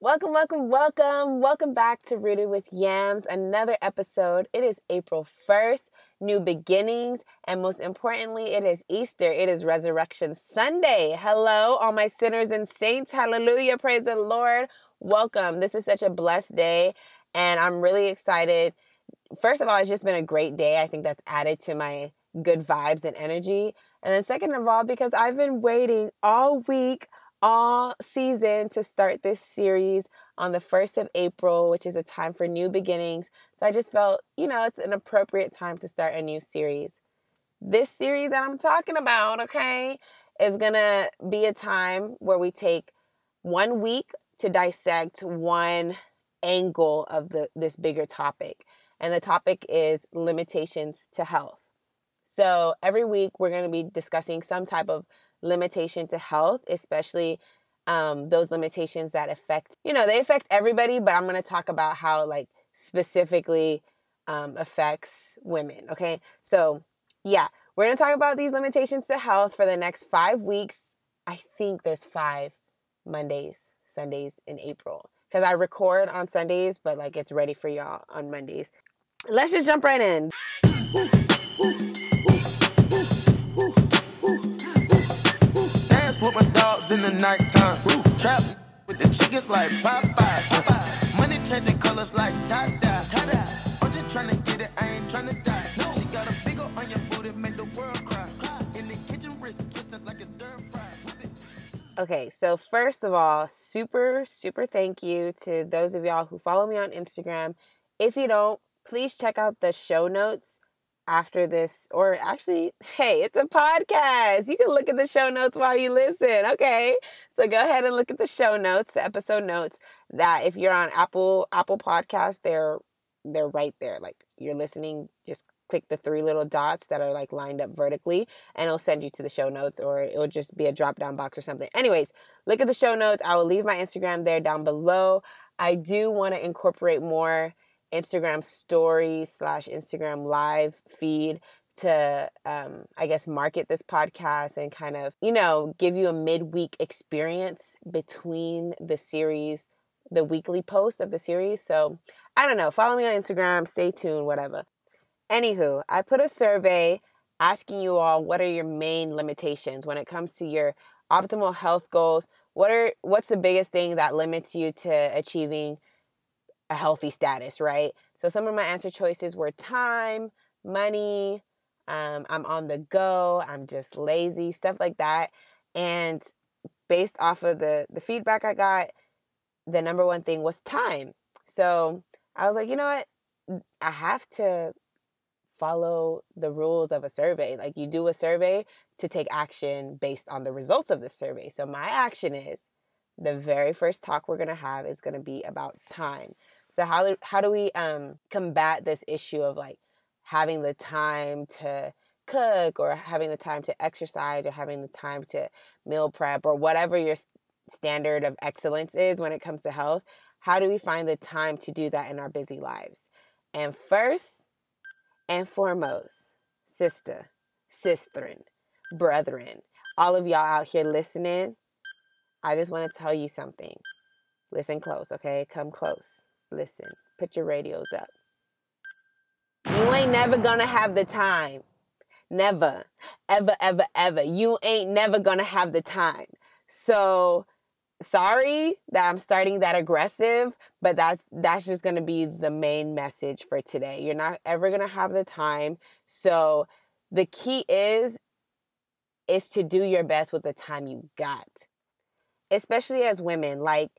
Welcome, welcome, welcome. Welcome back to Rooted with Yams, another episode. It is April 1st, new beginnings, and most importantly, it is Easter. It is Resurrection Sunday. Hello, all my sinners and saints. Hallelujah. Praise the Lord. Welcome. This is such a blessed day, and I'm really excited. First of all, it's just been a great day. I think that's added to my good vibes and energy. And then, second of all, because I've been waiting all week all season to start this series on the 1st of April, which is a time for new beginnings. So I just felt, you know, it's an appropriate time to start a new series. This series that I'm talking about, okay, is to be a time where we take one week to dissect one angle of the this bigger topic. And the topic is limitations to health. So every week we're going to be discussing some type of limitation to health, especially um, those limitations that affect, you know, they affect everybody, but I'm going to talk about how, like, specifically um, affects women. Okay. So, yeah, we're going to talk about these limitations to health for the next five weeks. I think there's five Mondays, Sundays in April because I record on Sundays, but like it's ready for y'all on Mondays. Let's just jump right in. With my dogs in the nighttime. Trap with the chickens like Popeye. Popeye. Money changing colors like tie-dye. I'm just trying to get it, I ain't trying to die. No. She got a big on your booty, make the world cry. In the kitchen, wrist twisted like it's stir fry. Okay, so first of all, super, super thank you to those of y'all who follow me on Instagram. If you don't, please check out the show notes after this, or actually, hey, it's a podcast. You can look at the show notes while you listen. Okay. So go ahead and look at the show notes, the episode notes that if you're on Apple, Apple Podcast, they're they're right there. Like you're listening, just click the three little dots that are like lined up vertically and it'll send you to the show notes or it'll just be a drop down box or something. Anyways, look at the show notes. I will leave my Instagram there down below. I do want to incorporate more Instagram story slash Instagram live feed to um, I guess market this podcast and kind of you know give you a midweek experience between the series, the weekly post of the series. So I don't know. Follow me on Instagram. Stay tuned. Whatever. Anywho, I put a survey asking you all what are your main limitations when it comes to your optimal health goals. What are what's the biggest thing that limits you to achieving a healthy status, right? So some of my answer choices were time, money, um, I'm on the go, I'm just lazy, stuff like that. And based off of the the feedback I got, the number one thing was time. So I was like, you know what? I have to follow the rules of a survey. Like you do a survey to take action based on the results of the survey. So my action is the very first talk we're going to have is going to be about time. So how do, how do we um, combat this issue of like having the time to cook or having the time to exercise or having the time to meal prep or whatever your standard of excellence is when it comes to health? How do we find the time to do that in our busy lives? And first and foremost, sister, sisterin, brethren, all of y'all out here listening, I just want to tell you something. Listen close, okay? Come close. Listen, put your radios up. You ain't never gonna have the time. Never. Ever, ever, ever. You ain't never gonna have the time. So sorry that I'm starting that aggressive, but that's that's just going to be the main message for today. You're not ever going to have the time. So the key is is to do your best with the time you got. Especially as women, like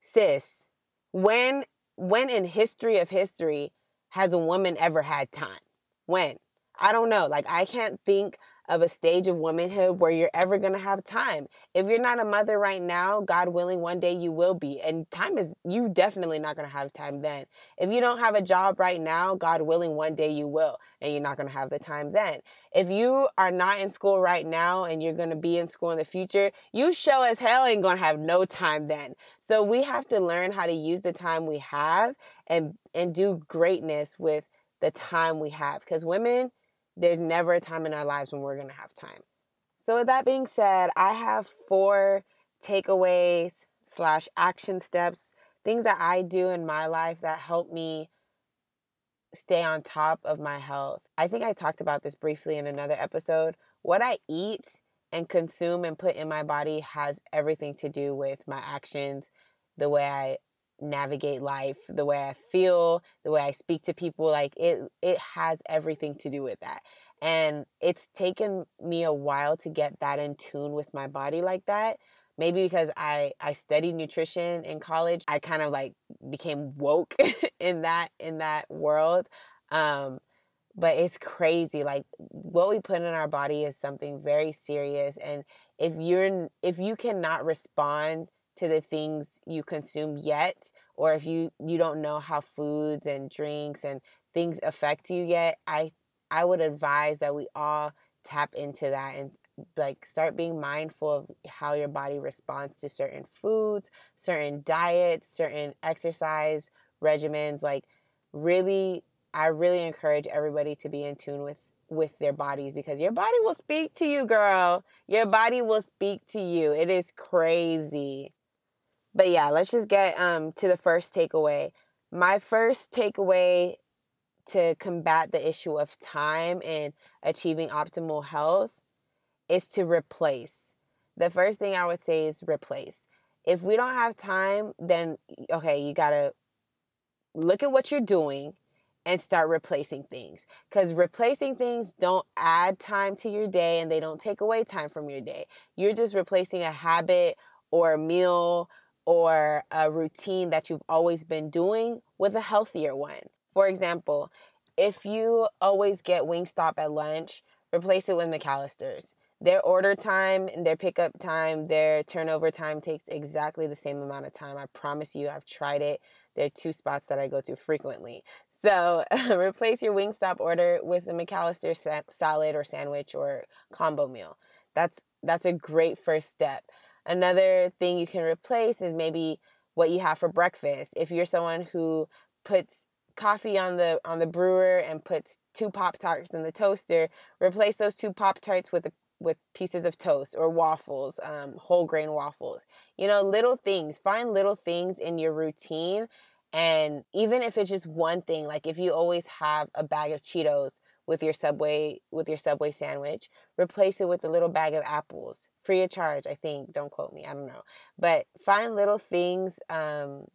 sis, when when in history of history has a woman ever had time? When? I don't know. Like, I can't think of a stage of womanhood where you're ever going to have time. If you're not a mother right now, God willing, one day you will be. And time is, you definitely not going to have time then. If you don't have a job right now, God willing, one day you will. And you're not going to have the time then. If you are not in school right now and you're going to be in school in the future, you show as hell ain't going to have no time then. So we have to learn how to use the time we have and, and do greatness with the time we have. Because women, there's never a time in our lives when we're going to have time. So, with that being said, I have four takeaways slash action steps things that I do in my life that help me stay on top of my health. I think I talked about this briefly in another episode. What I eat and consume and put in my body has everything to do with my actions, the way I navigate life, the way I feel, the way I speak to people, like it it has everything to do with that. And it's taken me a while to get that in tune with my body like that. Maybe because I I studied nutrition in college, I kind of like became woke in that in that world. Um but it's crazy like what we put in our body is something very serious and if you're if you cannot respond to the things you consume yet or if you you don't know how foods and drinks and things affect you yet i i would advise that we all tap into that and like start being mindful of how your body responds to certain foods certain diets certain exercise regimens like really i really encourage everybody to be in tune with with their bodies because your body will speak to you girl. Your body will speak to you. It is crazy but yeah, let's just get um to the first takeaway. My first takeaway to combat the issue of time and achieving optimal health is to replace. The first thing I would say is replace. If we don't have time, then okay, you got to look at what you're doing and start replacing things because replacing things don't add time to your day and they don't take away time from your day. You're just replacing a habit or a meal or a routine that you've always been doing with a healthier one. For example, if you always get Wingstop at lunch, replace it with McAlister's. Their order time and their pickup time, their turnover time takes exactly the same amount of time. I promise you, I've tried it. There are two spots that I go to frequently. So replace your Wingstop order with a McAlister sa- salad or sandwich or combo meal. That's that's a great first step. Another thing you can replace is maybe what you have for breakfast. If you're someone who puts coffee on the on the brewer and puts two pop tarts in the toaster, replace those two pop tarts with a, with pieces of toast or waffles, um, whole grain waffles. You know, little things. Find little things in your routine, and even if it's just one thing, like if you always have a bag of Cheetos with your Subway with your Subway sandwich. Replace it with a little bag of apples, free of charge. I think. Don't quote me. I don't know, but find little things um,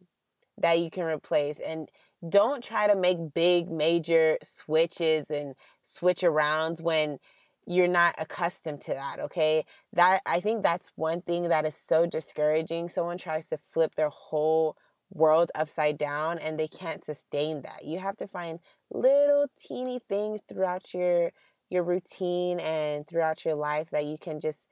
that you can replace, and don't try to make big major switches and switch arounds when you're not accustomed to that okay that i think that's one thing that is so discouraging someone tries to flip their whole world upside down and they can't sustain that. You have to find little teeny things throughout your your routine and throughout your life that you can just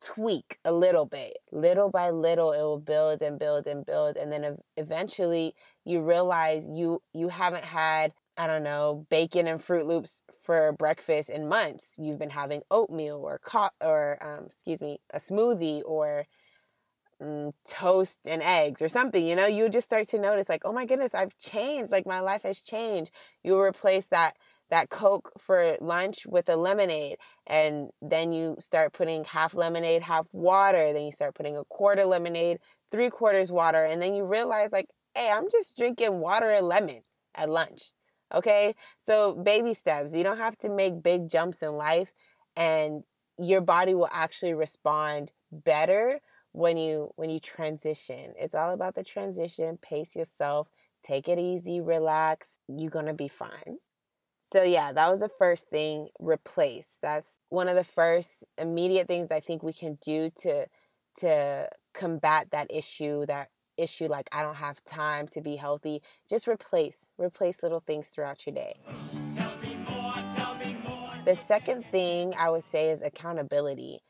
tweak a little bit. Little by little it will build and build and build and then eventually you realize you you haven't had I don't know, bacon and Froot Loops for breakfast in months. You've been having oatmeal or co- or um, excuse me, a smoothie or mm, toast and eggs or something, you know, you just start to notice like, oh my goodness, I've changed. Like my life has changed. You replace that that Coke for lunch with a lemonade. And then you start putting half lemonade, half water. Then you start putting a quarter lemonade, three quarters water. And then you realize, like, hey, I'm just drinking water and lemon at lunch. Okay. So, baby steps. You don't have to make big jumps in life, and your body will actually respond better when you when you transition. It's all about the transition. Pace yourself, take it easy, relax. You're going to be fine. So yeah, that was the first thing, replace. That's one of the first immediate things I think we can do to to combat that issue, that issue like I don't have time to be healthy. Just replace, replace little things throughout your day. The second thing I would say is accountability.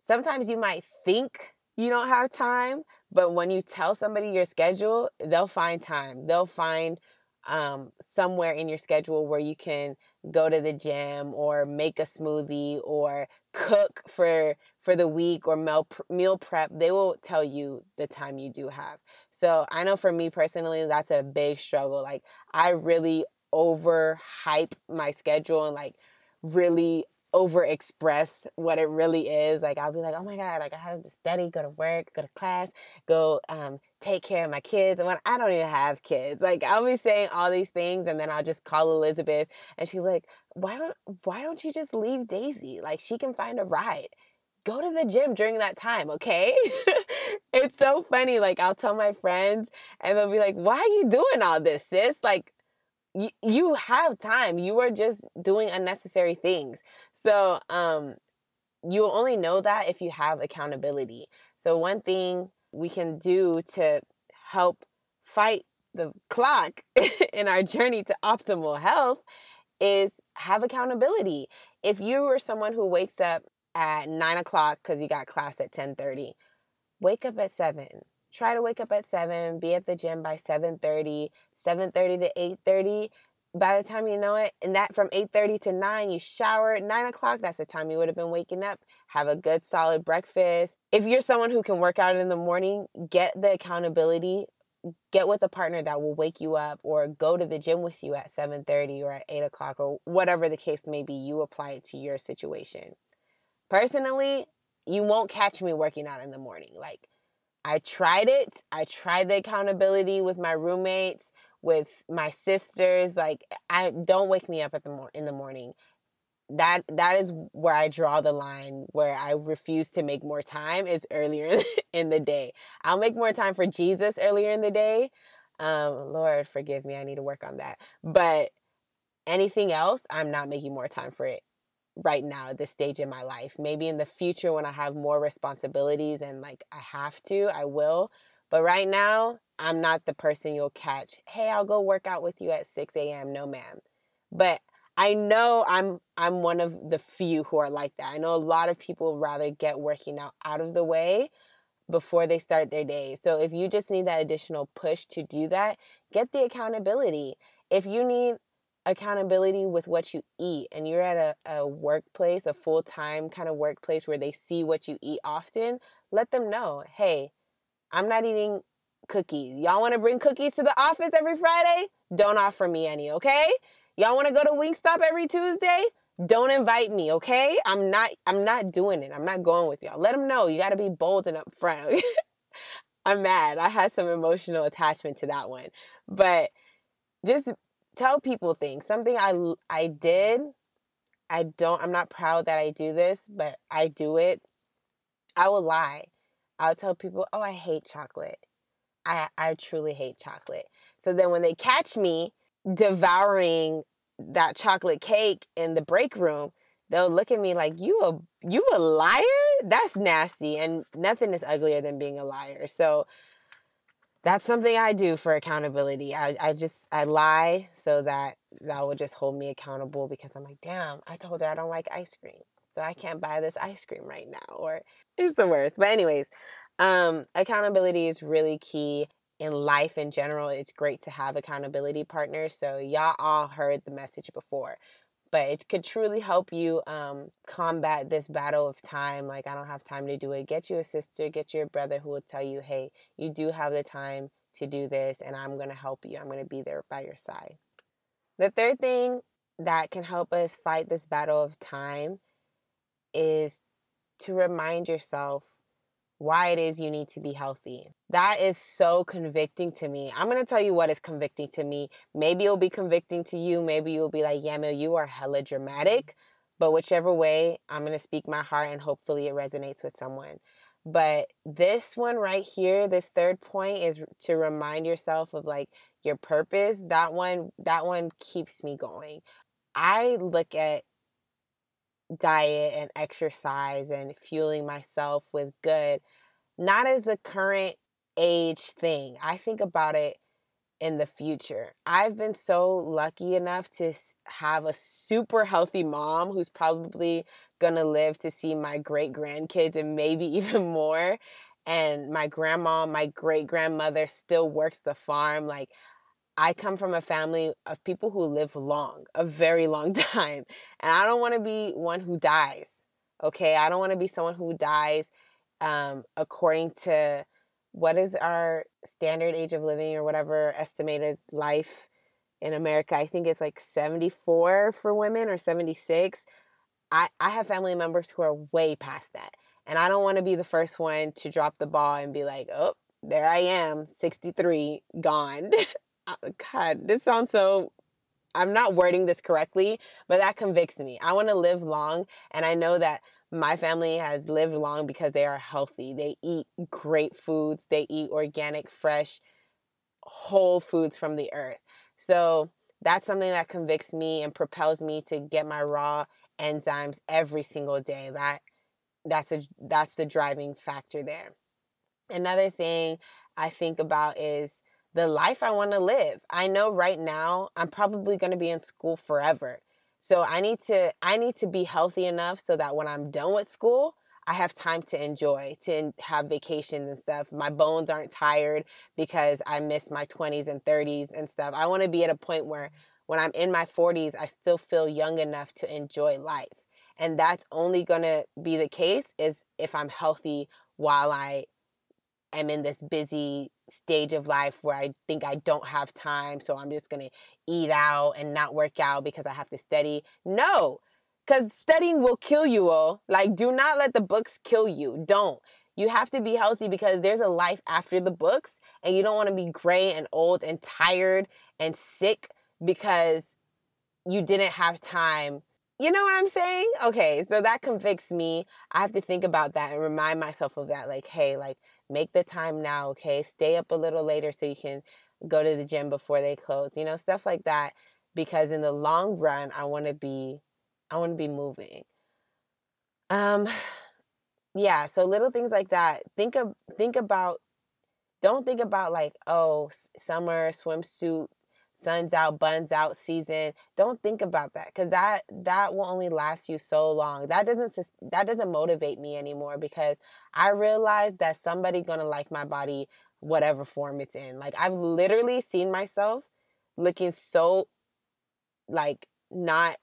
Sometimes you might think you don't have time, but when you tell somebody your schedule, they'll find time. They'll find um, somewhere in your schedule where you can go to the gym or make a smoothie or cook for for the week or meal meal prep. They will tell you the time you do have. So i know for me personally that's a big struggle. Like i really over hype my schedule and like really over express what it really is. Like I'll be like, oh my God, like I have to study, go to work, go to class, go um, take care of my kids. And when I don't even have kids, like I'll be saying all these things and then I'll just call Elizabeth and she'll be like, why don't why don't you just leave Daisy? Like she can find a ride. Go to the gym during that time, okay? it's so funny. Like I'll tell my friends and they'll be like, why are you doing all this, sis? Like you, you have time. You are just doing unnecessary things. So, um, you'll only know that if you have accountability. So, one thing we can do to help fight the clock in our journey to optimal health is have accountability. If you are someone who wakes up at nine o'clock because you got class at ten thirty, wake up at seven try to wake up at 7 be at the gym by 7.30 7.30 to 8.30 by the time you know it and that from 8.30 to 9 you shower at 9 o'clock that's the time you would have been waking up. Have a good solid breakfast. If you're someone who can work out in the morning get the accountability get with a partner that will wake you up or go to the gym with you at 7.30 or at 8 o'clock or whatever the case may be you apply it to your situation. Personally you won't catch me working out in the morning like I tried it. I tried the accountability with my roommates, with my sisters. Like, I don't wake me up at the mor- in the morning. That that is where I draw the line. Where I refuse to make more time is earlier in the day. I'll make more time for Jesus earlier in the day. Um, Lord, forgive me. I need to work on that. But anything else, I'm not making more time for it right now at this stage in my life. Maybe in the future when I have more responsibilities and like I have to, I will. But right now, I'm not the person you'll catch. Hey, I'll go work out with you at 6 a.m. No, ma'am. But I know I'm I'm one of the few who are like that. I know a lot of people rather get working out out of the way before they start their day. So if you just need that additional push to do that, get the accountability. If you need accountability with what you eat and you're at a, a workplace, a full time kind of workplace where they see what you eat often, let them know hey, I'm not eating cookies. Y'all want to bring cookies to the office every Friday? Don't offer me any, okay? Y'all want to go to Wingstop every Tuesday? Don't invite me, okay? I'm not I'm not doing it. I'm not going with y'all. Let them know. You got to be bold and upfront. I'm mad. I had some emotional attachment to that one. But just tell people things. Something I I did. I don't. I'm not proud that I do this, but I do it. I will lie. I'll tell people, "Oh, I hate chocolate. I I truly hate chocolate." So then when they catch me devouring that chocolate cake in the break room, they'll look at me like, "You a you a liar? That's nasty." And nothing is uglier than being a liar. So that's something I do for accountability. I, I just I lie so that that will just hold me accountable because I'm like, damn, I told her I don't like ice cream. So I can't buy this ice cream right now. Or it's the worst. But anyways, um, accountability is really key in life in general. It's great to have accountability partners. So y'all all heard the message before but it could truly help you um, combat this battle of time. Like, I don't have time to do it. Get you a sister, get you a brother who will tell you, hey, you do have the time to do this, and I'm going to help you. I'm going to be there by your side. The third thing that can help us fight this battle of time is to remind yourself why it is you need to be healthy. That is so convicting to me. I'm going to tell you what is convicting to me. Maybe it'll be convicting to you. Maybe you'll be like, yeah, Mel, you are hella dramatic. But whichever way, I'm going to speak my heart and hopefully it resonates with someone. But this one right here, this third point is to remind yourself of like your purpose. That one, that one keeps me going. I look at diet and exercise and fueling myself with good, not as a current age thing. I think about it in the future. I've been so lucky enough to have a super healthy mom who's probably going to live to see my great grandkids and maybe even more. And my grandma, my great grandmother still works the farm. Like, I come from a family of people who live long, a very long time. And I don't want to be one who dies. Okay. I don't want to be someone who dies um, according to what is our standard age of living or whatever estimated life in America. I think it's like 74 for women or 76. I, I have family members who are way past that. And I don't want to be the first one to drop the ball and be like, oh, there I am, 63, gone. Oh, God, this sounds so. I'm not wording this correctly, but that convicts me. I want to live long, and I know that my family has lived long because they are healthy. They eat great foods, they eat organic, fresh, whole foods from the earth. So that's something that convicts me and propels me to get my raw enzymes every single day. That that's a that's the driving factor there. Another thing I think about is the life I want to live. I know right now I'm probably going to be in school forever. So I need to I need to be healthy enough so that when I'm done with school, I have time to enjoy, to have vacations and stuff. My bones aren't tired because I miss my 20s and 30s and stuff. I want to be at a point where when I'm in my 40s, I still feel young enough to enjoy life. And that's only going to be the case is if I'm healthy while I am in this busy stage of life where I think I don't have time, so I'm just going to eat out and not work out because I have to study. No, because studying will kill you all. Like, do not let the books kill you. Don't. You have to be healthy because there's a life after the books, and you don't want to be gray and old and tired and sick because you didn't have time. You know what I'm saying? Okay, so that convicts me. I have to think about that and remind myself of that. Like, hey, like, make the time now, okay? Stay up a little later so you can go to the gym before they close. You know, stuff like that because in the long run, I want to be I want to be moving. Um yeah, so little things like that. Think of think about don't think about like, oh, summer swimsuit sun's out buns out season. Don't think about that because that that will only last you so long. That doesn't that doesn't motivate me anymore because i realize that somebody gonna like my body whatever form it's in. Like i've literally seen myself looking so like not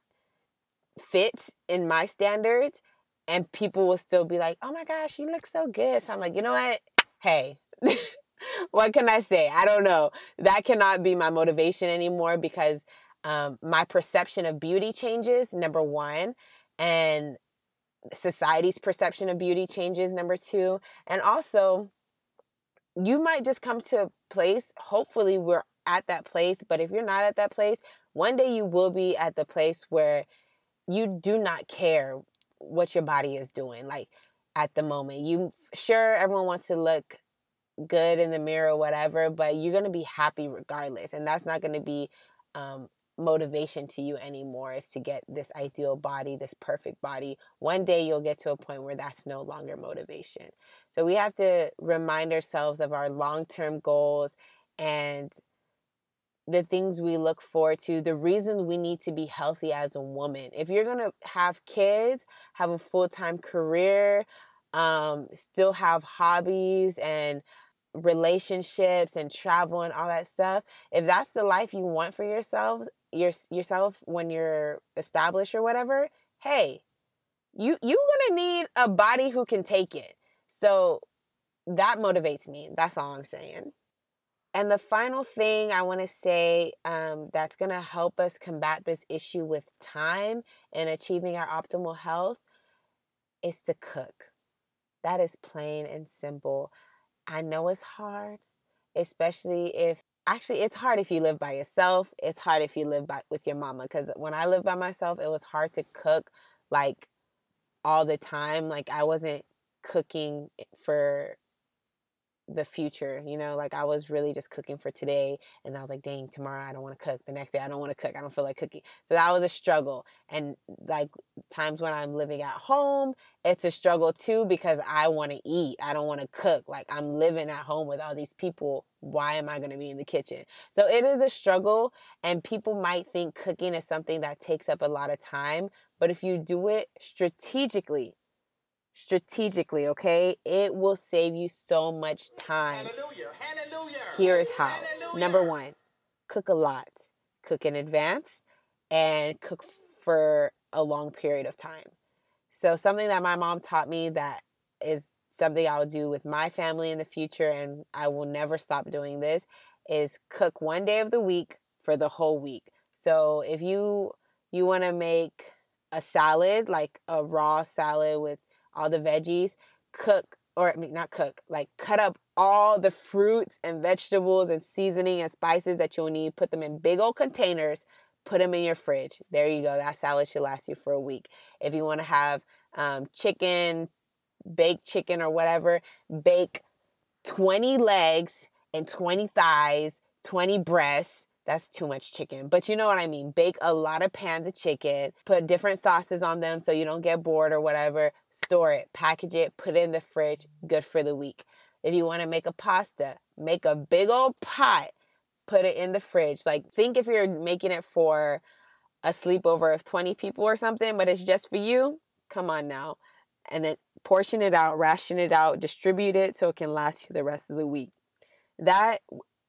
fit in my standards and people will still be like oh my gosh you look so good. So i'm like you know what? Hey what can I say? I don't know. That cannot be my motivation anymore because um, my perception of beauty changes, number one, and society's perception of beauty changes, number two. And also, you might just come to a place, hopefully, we're at that place, but if you're not at that place, one day you will be at the place where you do not care what your body is doing. Like, at the moment. You sure everyone wants to look good in the mirror, whatever, but you're going to be happy regardless. And that's not going to be um, motivation to you anymore is to get this ideal body, this perfect body. One day you'll get to a point where that's no longer motivation. So we have to remind ourselves of our long term goals and the things we look forward to, the reasons we need to be healthy as a woman. If you're going to have kids, have a full time career, um, still have hobbies and relationships and travel and all that stuff if that's the life you want for yourselves your, yourself when you're established or whatever hey you you're gonna need a body who can take it. So that motivates me that's all i'm saying. And the final thing i want to say um, that's going to help us combat this issue with time and achieving our optimal health is to cook. That is plain and simple I know it's hard, especially if actually it's hard if you live by yourself. It's hard if you live by with your mama cuz when I lived by myself, it was hard to cook like all the time. Like I wasn't cooking eh, for the future, you know, like I was really just cooking for today and I was like, dang, tomorrow I don't want to cook. The next day I don't want to cook. I don't feel like cooking. So that was a struggle. And like times when I'm living at home, it's a struggle too because I want to eat. I don't want to cook. Like I'm living at home with all these people. Why am I going to be in the kitchen? So it is a struggle and people might think cooking is something that takes up a lot of time, but if you do it strategically, strategically, okay? It will save you so much time. Hallelujah. Hallelujah. Here is how. Hallelujah. Number one, cook a lot. Cook in advance and cook for a long period of time. So, something that my mom taught me that is something I'll do with my family in the future, and I will never stop doing this, is cook one day of the week for the whole week. So, if you you want to make a salad, like a raw salad with all the veggies, cook or I mean not cook, like cut up all the fruits and vegetables and seasoning and spices that you'll need, put them in big old containers, put them in your fridge. There you go. That salad should last you for a week. If you want to have um, chicken, baked chicken or whatever, bake 20 legs and 20 thighs, 20 breasts, that's too much chicken. But you know what I mean. Bake a lot of pans of chicken, put different sauces on them so you don't get bored or whatever. Store it, package it, put it in the fridge. Good for the week. If you want to make a pasta, make a big old pot, put it in the fridge. Like, think if you're making it for a sleepover of 20 people or something, but it's just for you. Come on now. And then portion it out, ration it out, distribute it so it can last you the rest of the week. That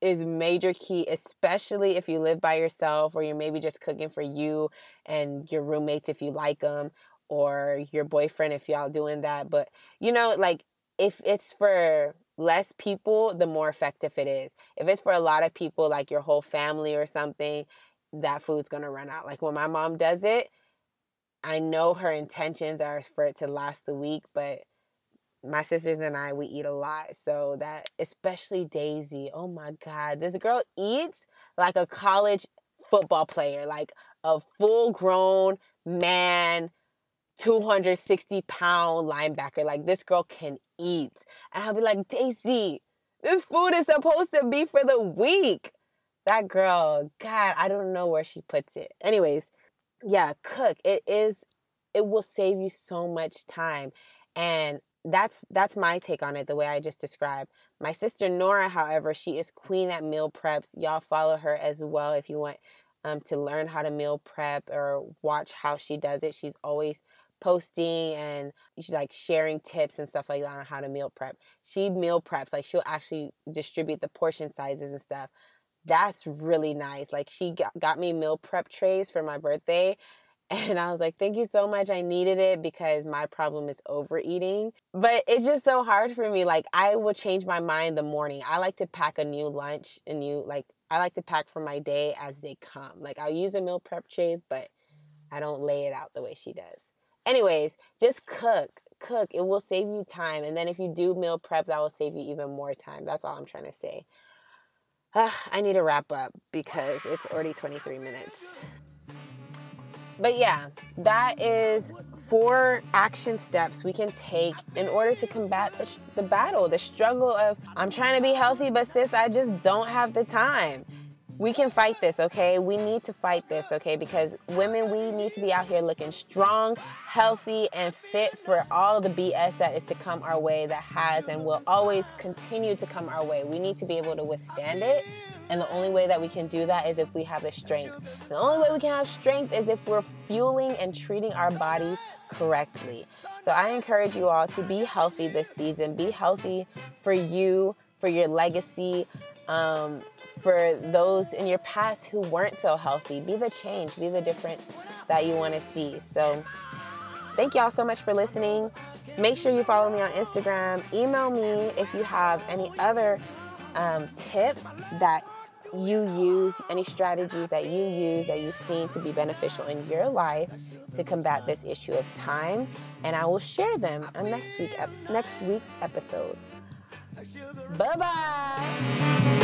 is major key, especially if you live by yourself or you're maybe just cooking for you and your roommates if you like them or your boyfriend if y'all doing that. But you know, like if it's for less people, the more effective it is. If it's for a lot of people, like your whole family or something, that food's gonna run out. Like when my mom does it, I know her intentions are for it to last the week, but my sisters and I, we eat a lot. So that, especially Daisy, oh my God, this girl eats like a college football player, like a full grown man, 260 pound linebacker. Like this girl can eat. And I'll be like, Daisy, this food is supposed to be for the week. That girl, God, I don't know where she puts it. Anyways, yeah, cook. It is, it will save you so much time. And that's that's my take on it the way i just described. My sister nora however she is queen at meal preps. Y'all follow her as well if you want um, to learn how to meal prep or watch how she does it. She's always posting and she's like sharing tips and stuff like that on how to meal prep. She meal preps like she'll actually distribute the portion sizes and stuff. That's really nice. Like she got, got me meal prep trays for my birthday and I was like, thank you so much. I needed it because my problem is overeating. But it's just so hard for me. Like, I will change my mind the morning. I like to pack a new lunch, a new, like, I like to pack for my day as they come. Like, I'll use a meal prep trays, but I don't lay it out the way she does. Anyways, just cook. Cook. It will save you time. And then if you do meal prep, that will save you even more time. That's all I'm trying to say. Uh, I need to wrap up because it's already 23 minutes. But yeah, that is four action steps we can take in order to combat the, the battle, the struggle of I'm trying to be healthy, but sis, I just don't have the time we can fight this, okay? We need to fight this, okay? Because women, we need to be out here looking strong, healthy, and fit for all the BS that is to come our way, that has and will always continue to come our way. We need to be able to withstand it. And the only way that we can do that is if we have the strength. The only way we can have strength is if we're fueling and treating our bodies correctly. So I encourage you all to be healthy this season. Be healthy for you, for your legacy, um, for those in your past who weren't so healthy. Be the change, be the difference that you want to see. So, thank y'all so much for listening. Make sure you follow me on Instagram. Email me if you have any other um, tips that you use, any strategies that you use that you've seen to be beneficial in your life to combat this issue of time, and I will share them on next week next week's episode. Bye bye.